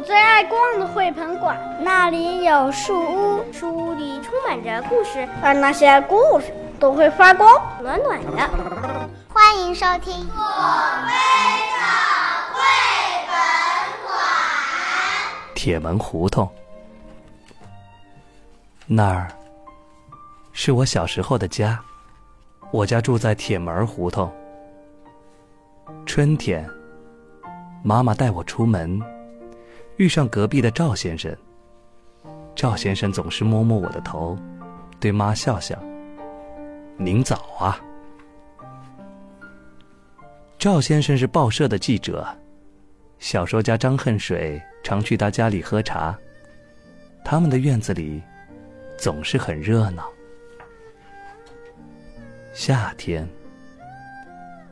我最爱逛的绘本馆，那里有树屋，树屋里充满着故事，而那些故事都会发光，暖暖的。欢迎收听我非常绘本馆。铁门胡同，那儿是我小时候的家，我家住在铁门胡同。春天，妈妈带我出门，遇上隔壁的赵先生。赵先生总是摸摸我的头，对妈笑笑：“您早啊。”赵先生是报社的记者，小说家张恨水常去他家里喝茶。他们的院子里总是很热闹。夏天。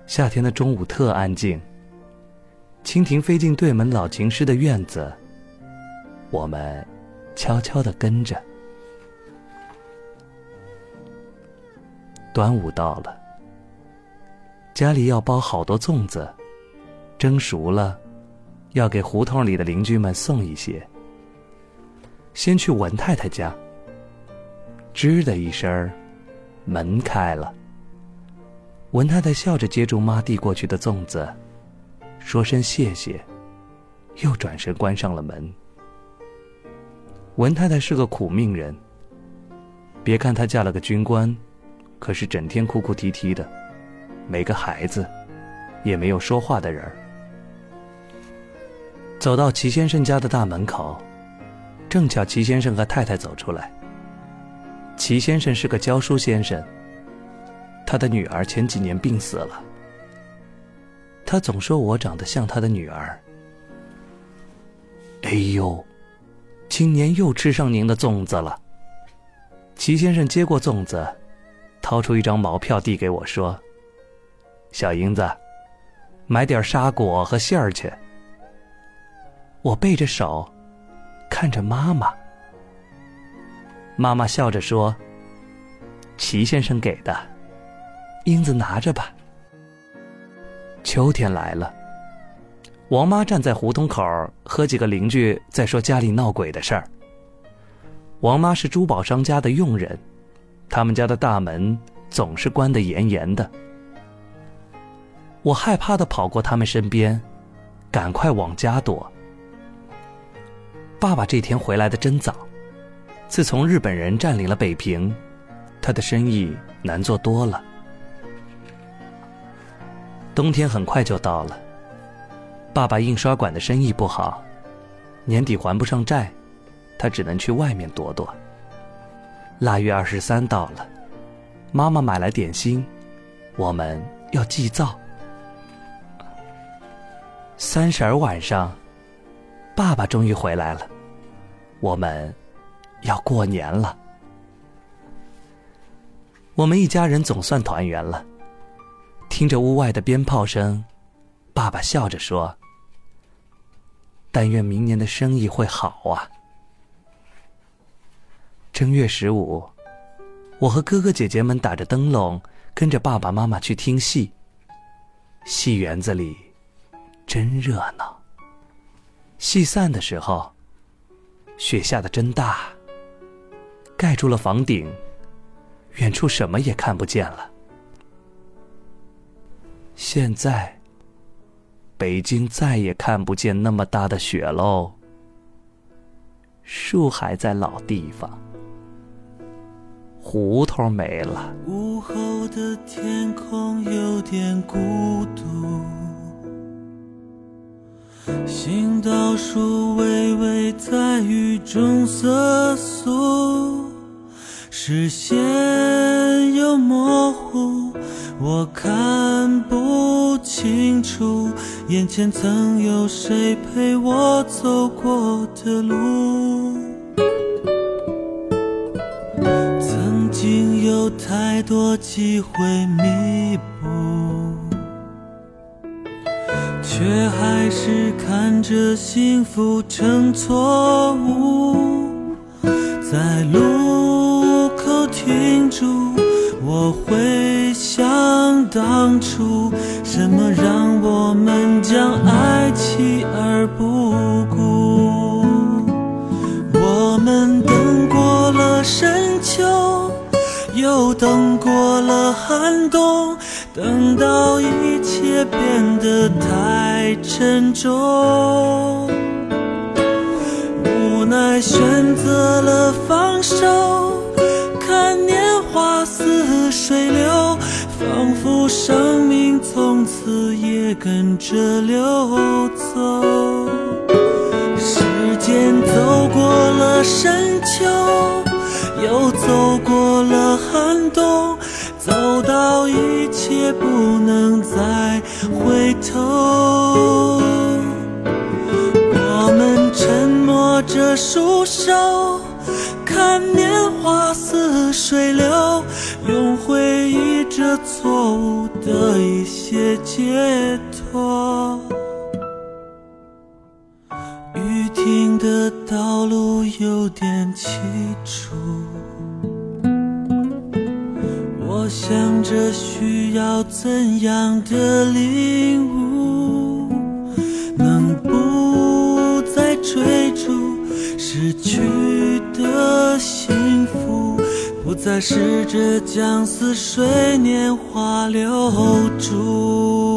夏天的中午特安静。蜻蜓飞进对门老琴师的院子，我们悄悄地跟着。端午到了，家里要包好多粽子，蒸熟了，要给胡同里的邻居们送一些。先去文太太家，吱的一声，门开了。文太太笑着接住妈递过去的粽子，说声谢谢，又转身关上了门。文太太是个苦命人。别看她嫁了个军官，可是整天哭哭啼啼的，没个孩子，也没有说话的人儿。走到齐先生家的大门口，正巧齐先生和太太走出来。齐先生是个教书先生。他的女儿前几年病死了，他总说我长得像他的女儿。哎呦，今年又吃上您的粽子了。齐先生接过粽子，掏出一张毛票递给我，说：“小英子，买点沙果和馅儿去。”我背着手，看着妈妈。妈妈笑着说：“齐先生给的。”英子拿着吧。秋天来了，王妈站在胡同口和几个邻居在说家里闹鬼的事儿。王妈是珠宝商家的佣人，他们家的大门总是关得严严的。我害怕的跑过他们身边，赶快往家躲。爸爸这天回来的真早，自从日本人占领了北平，他的生意难做多了。冬天很快就到了，爸爸印刷馆的生意不好，年底还不上债，他只能去外面躲躲。腊月二十三到了，妈妈买来点心，我们要祭灶。三十儿晚上，爸爸终于回来了，我们要过年了，我们一家人总算团圆了。听着屋外的鞭炮声，爸爸笑着说：“但愿明年的生意会好啊。”正月十五，我和哥哥姐姐们打着灯笼，跟着爸爸妈妈去听戏。戏园子里真热闹。戏散的时候，雪下的真大，盖住了房顶，远处什么也看不见了。现在，北京再也看不见那么大的雪喽。树还在老地方，胡同没了。午后的天空有点孤独，行道树微微在雨中瑟缩，视线又模糊。我看不清楚，眼前曾有谁陪我走过的路。曾经有太多机会弥补，却还是看着幸福成错误，深秋，又等过了寒冬，等到一切变得太沉重，无奈选择了放手，看年华似水流，仿佛生命从此也跟着流走。时间走过了深秋，又走过了寒冬，走到一切不能再回头。我们沉默着束手，看年华似水流，用回忆这错误的一些解有点凄楚，我想着需要怎样的领悟，能不再追逐失去的幸福，不再试着将似水年华留住。